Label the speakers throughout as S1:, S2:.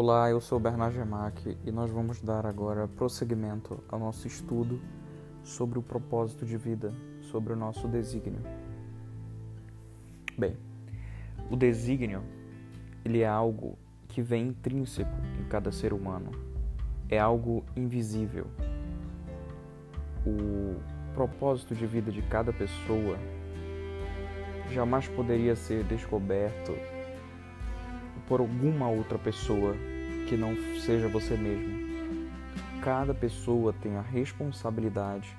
S1: Olá, eu sou Bernard Gemac e nós vamos dar agora prosseguimento ao nosso estudo sobre o propósito de vida, sobre o nosso desígnio. Bem, o desígnio ele é algo que vem intrínseco em cada ser humano. É algo invisível. O propósito de vida de cada pessoa jamais poderia ser descoberto por alguma outra pessoa que não seja você mesmo. Cada pessoa tem a responsabilidade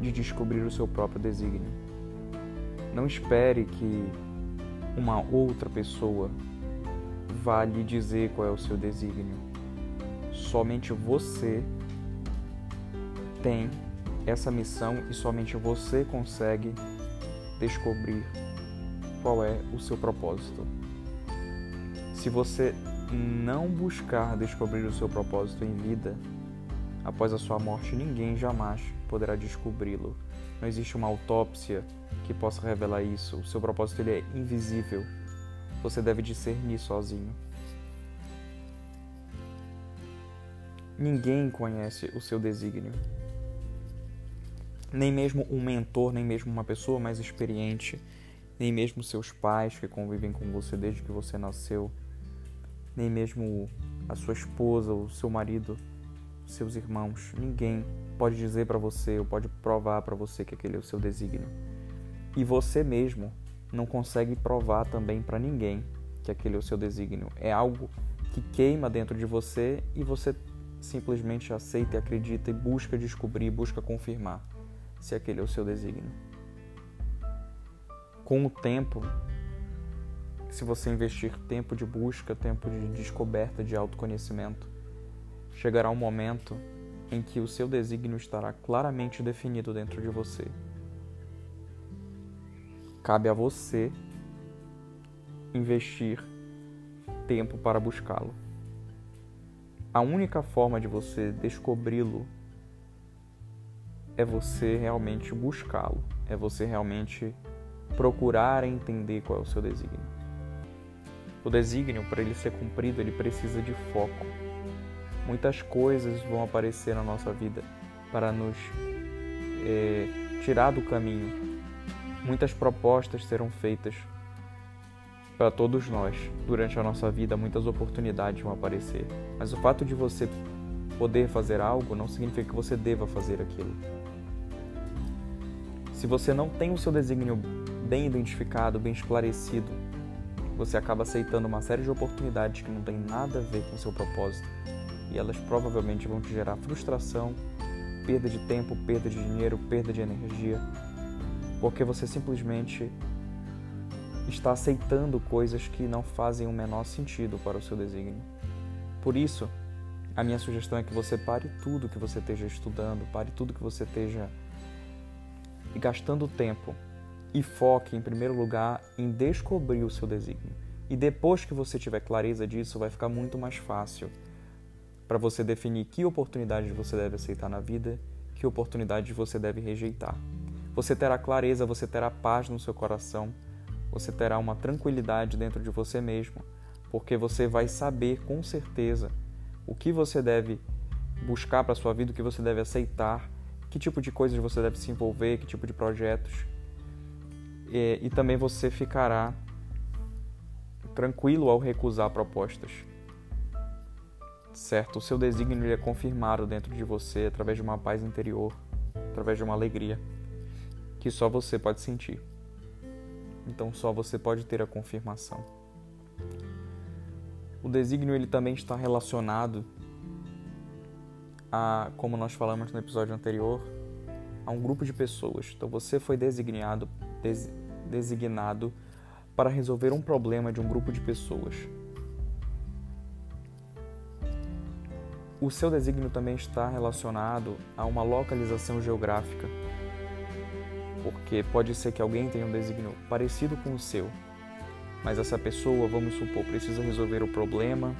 S1: de descobrir o seu próprio desígnio. Não espere que uma outra pessoa vá lhe dizer qual é o seu desígnio. Somente você tem essa missão e somente você consegue descobrir qual é o seu propósito. Se você não buscar descobrir o seu propósito em vida, após a sua morte, ninguém jamais poderá descobri-lo. Não existe uma autópsia que possa revelar isso. O seu propósito ele é invisível. Você deve discernir sozinho. Ninguém conhece o seu desígnio. Nem mesmo um mentor, nem mesmo uma pessoa mais experiente, nem mesmo seus pais que convivem com você desde que você nasceu nem mesmo a sua esposa, o seu marido, seus irmãos. Ninguém pode dizer para você ou pode provar para você que aquele é o seu desígnio. E você mesmo não consegue provar também para ninguém que aquele é o seu desígnio. É algo que queima dentro de você e você simplesmente aceita e acredita e busca descobrir, busca confirmar se aquele é o seu desígnio. Com o tempo, se você investir tempo de busca, tempo de descoberta, de autoconhecimento, chegará um momento em que o seu desígnio estará claramente definido dentro de você. Cabe a você investir tempo para buscá-lo. A única forma de você descobri-lo é você realmente buscá-lo, é você realmente procurar entender qual é o seu desígnio. O desígnio, para ele ser cumprido, ele precisa de foco. Muitas coisas vão aparecer na nossa vida para nos é, tirar do caminho. Muitas propostas serão feitas para todos nós durante a nossa vida, muitas oportunidades vão aparecer. Mas o fato de você poder fazer algo não significa que você deva fazer aquilo. Se você não tem o seu desígnio bem identificado, bem esclarecido, você acaba aceitando uma série de oportunidades que não tem nada a ver com o seu propósito e elas provavelmente vão te gerar frustração, perda de tempo, perda de dinheiro, perda de energia, porque você simplesmente está aceitando coisas que não fazem o menor sentido para o seu desígnio. Por isso, a minha sugestão é que você pare tudo que você esteja estudando, pare tudo que você esteja gastando tempo e foque em primeiro lugar em descobrir o seu desígnio. E depois que você tiver clareza disso, vai ficar muito mais fácil para você definir que oportunidades você deve aceitar na vida, que oportunidades você deve rejeitar. Você terá clareza, você terá paz no seu coração, você terá uma tranquilidade dentro de você mesmo, porque você vai saber com certeza o que você deve buscar para sua vida, o que você deve aceitar, que tipo de coisas você deve se envolver, que tipo de projetos e, e também você ficará tranquilo ao recusar propostas. Certo? O seu desígnio é confirmado dentro de você através de uma paz interior, através de uma alegria que só você pode sentir. Então só você pode ter a confirmação. O desígnio ele também está relacionado a, como nós falamos no episódio anterior, a um grupo de pessoas. Então você foi designado des, designado para resolver um problema de um grupo de pessoas. O seu desígnio também está relacionado a uma localização geográfica, porque pode ser que alguém tenha um desígnio parecido com o seu, mas essa pessoa, vamos supor, precisa resolver o problema,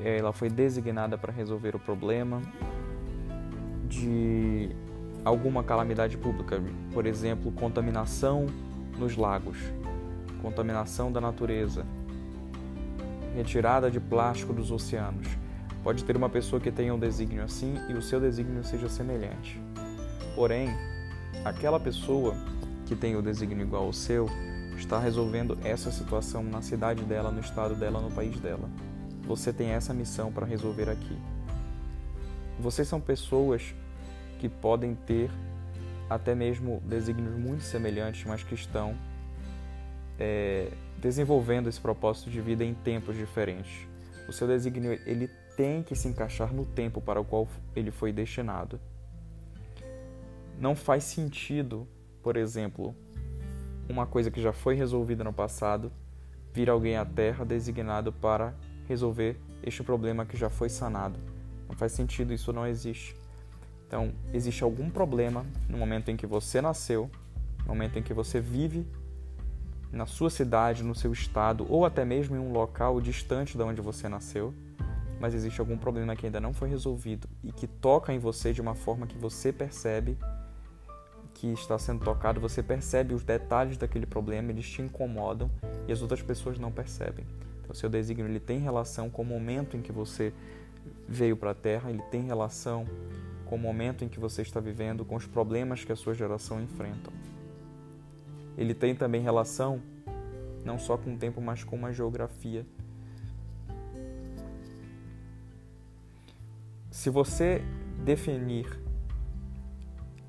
S1: ela foi designada para resolver o problema de alguma calamidade pública, por exemplo, contaminação nos lagos, contaminação da natureza, retirada de plástico dos oceanos. Pode ter uma pessoa que tenha um desígnio assim e o seu desígnio seja semelhante. Porém, aquela pessoa que tem o desígnio igual ao seu está resolvendo essa situação na cidade dela, no estado dela, no país dela. Você tem essa missão para resolver aqui. Vocês são pessoas que podem ter até mesmo desígnios muito semelhantes, mas que estão é, desenvolvendo esse propósito de vida em tempos diferentes. O seu desígnio ele tem que se encaixar no tempo para o qual ele foi destinado. Não faz sentido, por exemplo, uma coisa que já foi resolvida no passado vir alguém à Terra designado para resolver este problema que já foi sanado. Não faz sentido, isso não existe. Então, existe algum problema no momento em que você nasceu, no momento em que você vive na sua cidade, no seu estado ou até mesmo em um local distante de onde você nasceu, mas existe algum problema que ainda não foi resolvido e que toca em você de uma forma que você percebe que está sendo tocado, você percebe os detalhes daquele problema, eles te incomodam e as outras pessoas não percebem. Então, seu desígnio ele tem relação com o momento em que você veio para a Terra, ele tem relação com o momento em que você está vivendo, com os problemas que a sua geração enfrenta. Ele tem também relação não só com o tempo, mas com uma geografia. Se você definir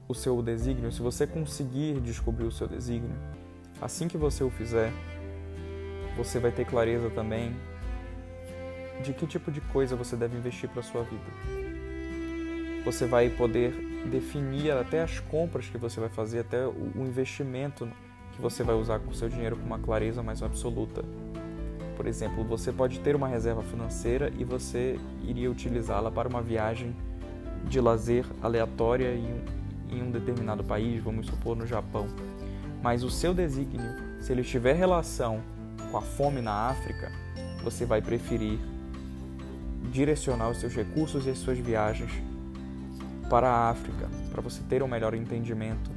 S1: o seu desígnio, se você conseguir descobrir o seu desígnio, assim que você o fizer, você vai ter clareza também de que tipo de coisa você deve investir para sua vida. Você vai poder definir até as compras que você vai fazer, até o investimento que você vai usar com o seu dinheiro com uma clareza mais absoluta. Por exemplo, você pode ter uma reserva financeira e você iria utilizá-la para uma viagem de lazer aleatória em um, em um determinado país, vamos supor no Japão. Mas o seu desígnio, se ele tiver relação com a fome na África, você vai preferir direcionar os seus recursos e as suas viagens para a África, para você ter um melhor entendimento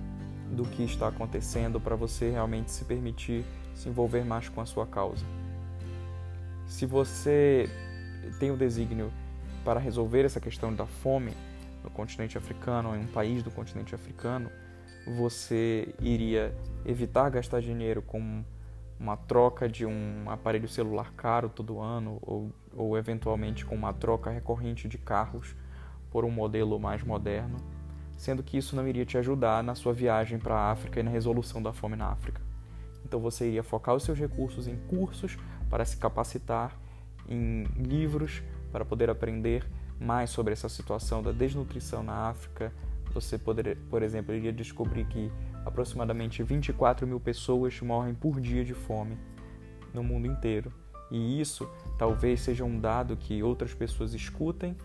S1: do que está acontecendo, para você realmente se permitir se envolver mais com a sua causa. Se você tem o desígnio para resolver essa questão da fome no continente africano, em um país do continente africano, você iria evitar gastar dinheiro com uma troca de um aparelho celular caro todo ano ou, ou eventualmente com uma troca recorrente de carros por um modelo mais moderno, sendo que isso não iria te ajudar na sua viagem para a África e na resolução da fome na África. Então você iria focar os seus recursos em cursos para se capacitar, em livros para poder aprender mais sobre essa situação da desnutrição na África. Você poderia, por exemplo, iria descobrir que aproximadamente 24 mil pessoas morrem por dia de fome no mundo inteiro. E isso talvez seja um dado que outras pessoas escutem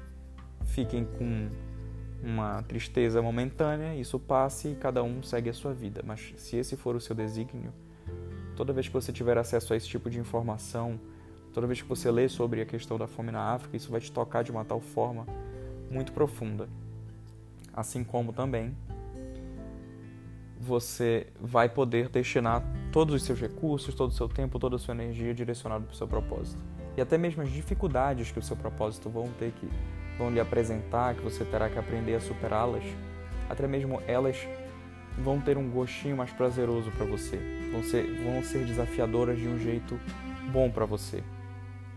S1: fiquem com uma tristeza momentânea, isso passe e cada um segue a sua vida. Mas se esse for o seu desígnio, toda vez que você tiver acesso a esse tipo de informação, toda vez que você lê sobre a questão da fome na África, isso vai te tocar de uma tal forma muito profunda. Assim como também você vai poder destinar todos os seus recursos, todo o seu tempo, toda a sua energia direcionado para o seu propósito. E até mesmo as dificuldades que o seu propósito vão ter que vão lhe apresentar, que você terá que aprender a superá-las, até mesmo elas vão ter um gostinho mais prazeroso para você, vão ser, vão ser desafiadoras de um jeito bom para você.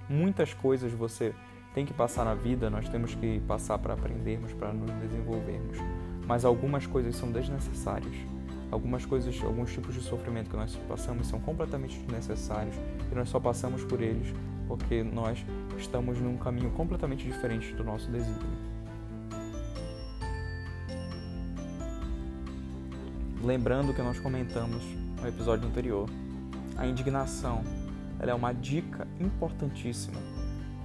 S1: Muitas coisas você tem que passar na vida, nós temos que passar para aprendermos, para nos desenvolvermos, mas algumas coisas são desnecessárias. Algumas coisas, alguns tipos de sofrimento que nós passamos são completamente desnecessários e nós só passamos por eles porque nós estamos num caminho completamente diferente do nosso desígnio. Lembrando que nós comentamos no episódio anterior, a indignação é uma dica importantíssima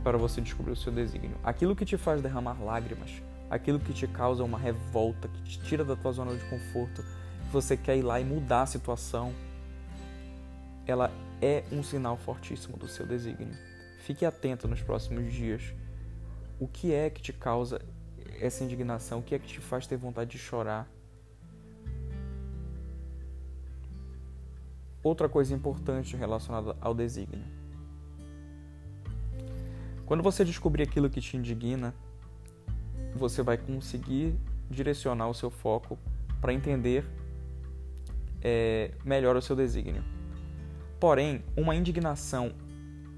S1: para você descobrir o seu desígnio. Aquilo que te faz derramar lágrimas, aquilo que te causa uma revolta, que te tira da tua zona de conforto, que você quer ir lá e mudar a situação, ela é um sinal fortíssimo do seu desígnio. Fique atento nos próximos dias. O que é que te causa essa indignação? O que é que te faz ter vontade de chorar? Outra coisa importante relacionada ao desígnio. Quando você descobrir aquilo que te indigna, você vai conseguir direcionar o seu foco para entender é, melhor o seu desígnio. Porém, uma indignação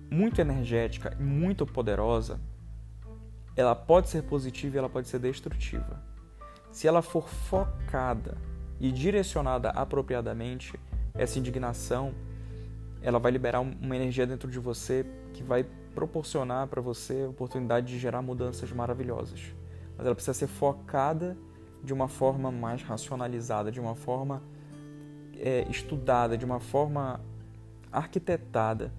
S1: muito energética e muito poderosa, ela pode ser positiva e ela pode ser destrutiva. Se ela for focada e direcionada apropriadamente, essa indignação, ela vai liberar uma energia dentro de você que vai proporcionar para você a oportunidade de gerar mudanças maravilhosas. Mas ela precisa ser focada de uma forma mais racionalizada, de uma forma é, estudada, de uma forma arquitetada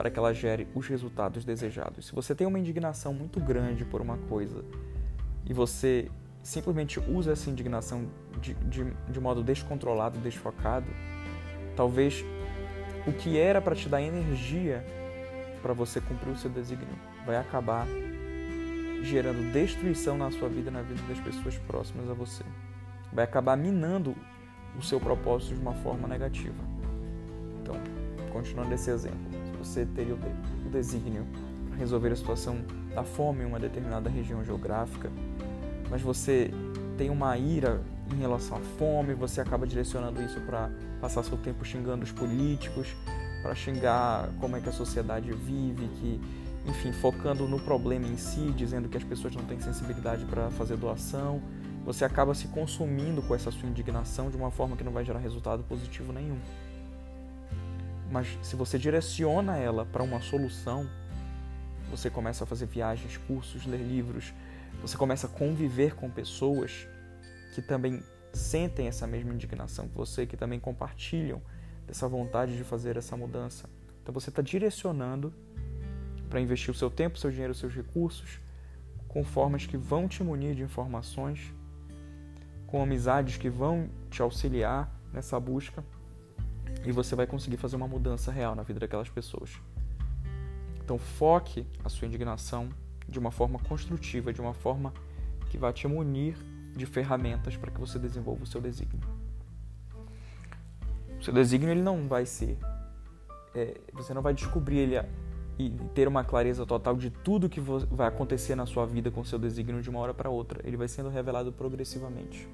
S1: para que ela gere os resultados desejados. Se você tem uma indignação muito grande por uma coisa e você simplesmente usa essa indignação de, de, de modo descontrolado, desfocado, talvez o que era para te dar energia para você cumprir o seu desígnio vai acabar gerando destruição na sua vida e na vida das pessoas próximas a você. Vai acabar minando o seu propósito de uma forma negativa. Então, continuando esse exemplo, você teria o desígnio para resolver a situação da fome em uma determinada região geográfica, mas você tem uma ira em relação à fome, você acaba direcionando isso para passar seu tempo xingando os políticos, para xingar como é que a sociedade vive, que enfim, focando no problema em si, dizendo que as pessoas não têm sensibilidade para fazer doação, você acaba se consumindo com essa sua indignação de uma forma que não vai gerar resultado positivo nenhum. Mas se você direciona ela para uma solução, você começa a fazer viagens, cursos, ler livros, você começa a conviver com pessoas que também sentem essa mesma indignação que você, que também compartilham dessa vontade de fazer essa mudança. Então você está direcionando para investir o seu tempo, seu dinheiro, seus recursos com formas que vão te munir de informações, com amizades que vão te auxiliar nessa busca e você vai conseguir fazer uma mudança real na vida daquelas pessoas. Então foque a sua indignação de uma forma construtiva, de uma forma que vai te munir de ferramentas para que você desenvolva o seu desígnio. O seu desígnio ele não vai ser, é, você não vai descobrir ele e ter uma clareza total de tudo que vai acontecer na sua vida com seu desígnio de uma hora para outra. Ele vai sendo revelado progressivamente.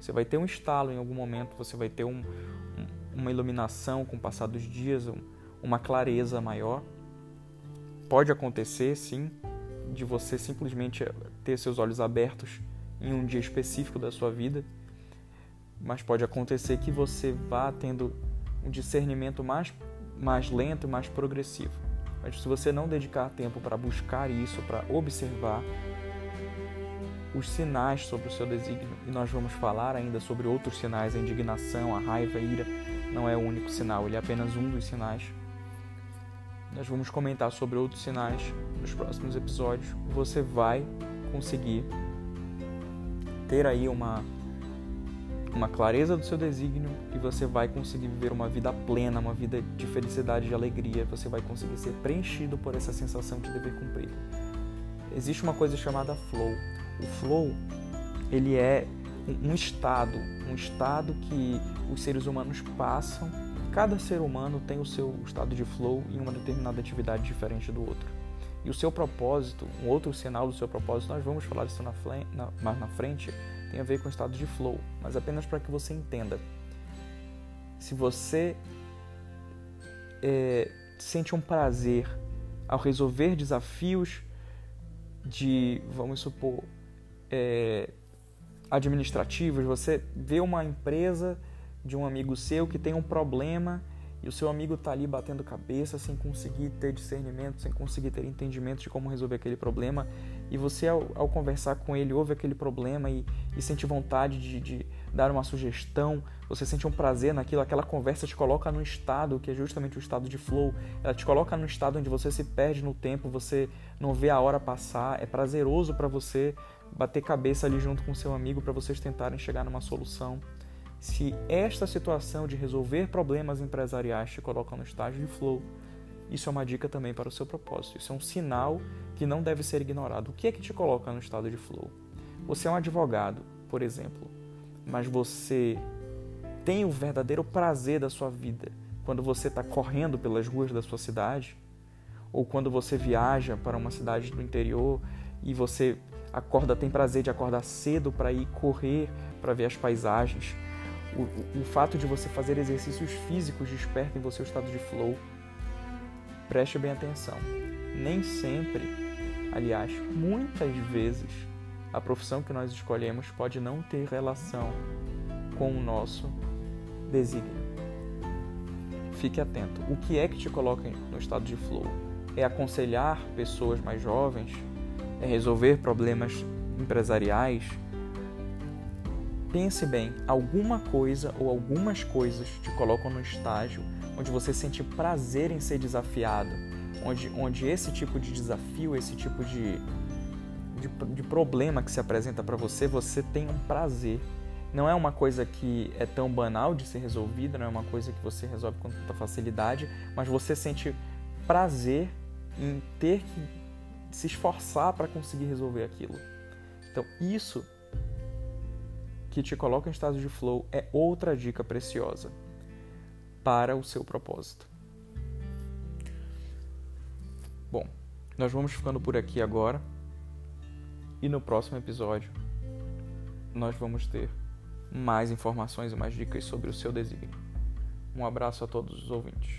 S1: Você vai ter um estalo em algum momento, você vai ter um, uma iluminação com o passar dos dias, um, uma clareza maior. Pode acontecer, sim, de você simplesmente ter seus olhos abertos em um dia específico da sua vida, mas pode acontecer que você vá tendo um discernimento mais, mais lento, mais progressivo. Mas se você não dedicar tempo para buscar isso, para observar os sinais sobre o seu desígnio, e nós vamos falar ainda sobre outros sinais, a indignação, a raiva, a ira, não é o único sinal, ele é apenas um dos sinais. Nós vamos comentar sobre outros sinais nos próximos episódios. Você vai conseguir ter aí uma uma clareza do seu desígnio e você vai conseguir viver uma vida plena, uma vida de felicidade, de alegria. Você vai conseguir ser preenchido por essa sensação de dever cumprido. Existe uma coisa chamada flow. O flow, ele é um estado, um estado que os seres humanos passam. Cada ser humano tem o seu estado de flow em uma determinada atividade diferente do outro. E o seu propósito, um outro sinal do seu propósito, nós vamos falar disso na, mais na frente, tem a ver com o estado de flow, mas apenas para que você entenda. Se você é, sente um prazer ao resolver desafios de, vamos supor, é, administrativos, você vê uma empresa de um amigo seu que tem um problema e o seu amigo está ali batendo cabeça sem conseguir ter discernimento, sem conseguir ter entendimento de como resolver aquele problema, e você, ao, ao conversar com ele, ouve aquele problema e, e sente vontade de, de, dar uma sugestão, você sente um prazer naquilo, aquela conversa te coloca num estado que é justamente o estado de flow, ela te coloca num estado onde você se perde no tempo, você não vê a hora passar, é prazeroso para você bater cabeça ali junto com seu amigo para vocês tentarem chegar numa solução. Se esta situação de resolver problemas empresariais te coloca no estágio de flow, isso é uma dica também para o seu propósito. Isso é um sinal que não deve ser ignorado. O que é que te coloca no estado de flow? Você é um advogado, por exemplo, mas você tem o verdadeiro prazer da sua vida quando você está correndo pelas ruas da sua cidade, ou quando você viaja para uma cidade do interior e você acorda, tem prazer de acordar cedo para ir correr, para ver as paisagens. O, o, o, fato de você fazer exercícios físicos desperta em você o estado de flow. Preste bem atenção. Nem sempre, aliás, muitas vezes, a profissão que nós escolhemos pode não ter relação com o nosso desígnio. Fique atento. O que é que te coloca no estado de flow? É aconselhar pessoas mais jovens? É resolver problemas empresariais? Pense bem, alguma coisa ou algumas coisas te colocam no estágio onde você sente prazer em ser desafiado, onde, onde esse tipo de desafio, esse tipo de, de, de problema que se apresenta para você, você tem um prazer não é uma coisa que é tão banal de ser resolvida, não é uma coisa que você resolve com tanta facilidade, mas você sente prazer em ter que se esforçar para conseguir resolver aquilo. Então, isso que te coloca em estado de flow é outra dica preciosa para o seu propósito. Bom, nós vamos ficando por aqui agora e no próximo episódio nós vamos ter mais informações e mais dicas sobre o seu desígnio. Um abraço a todos os ouvintes.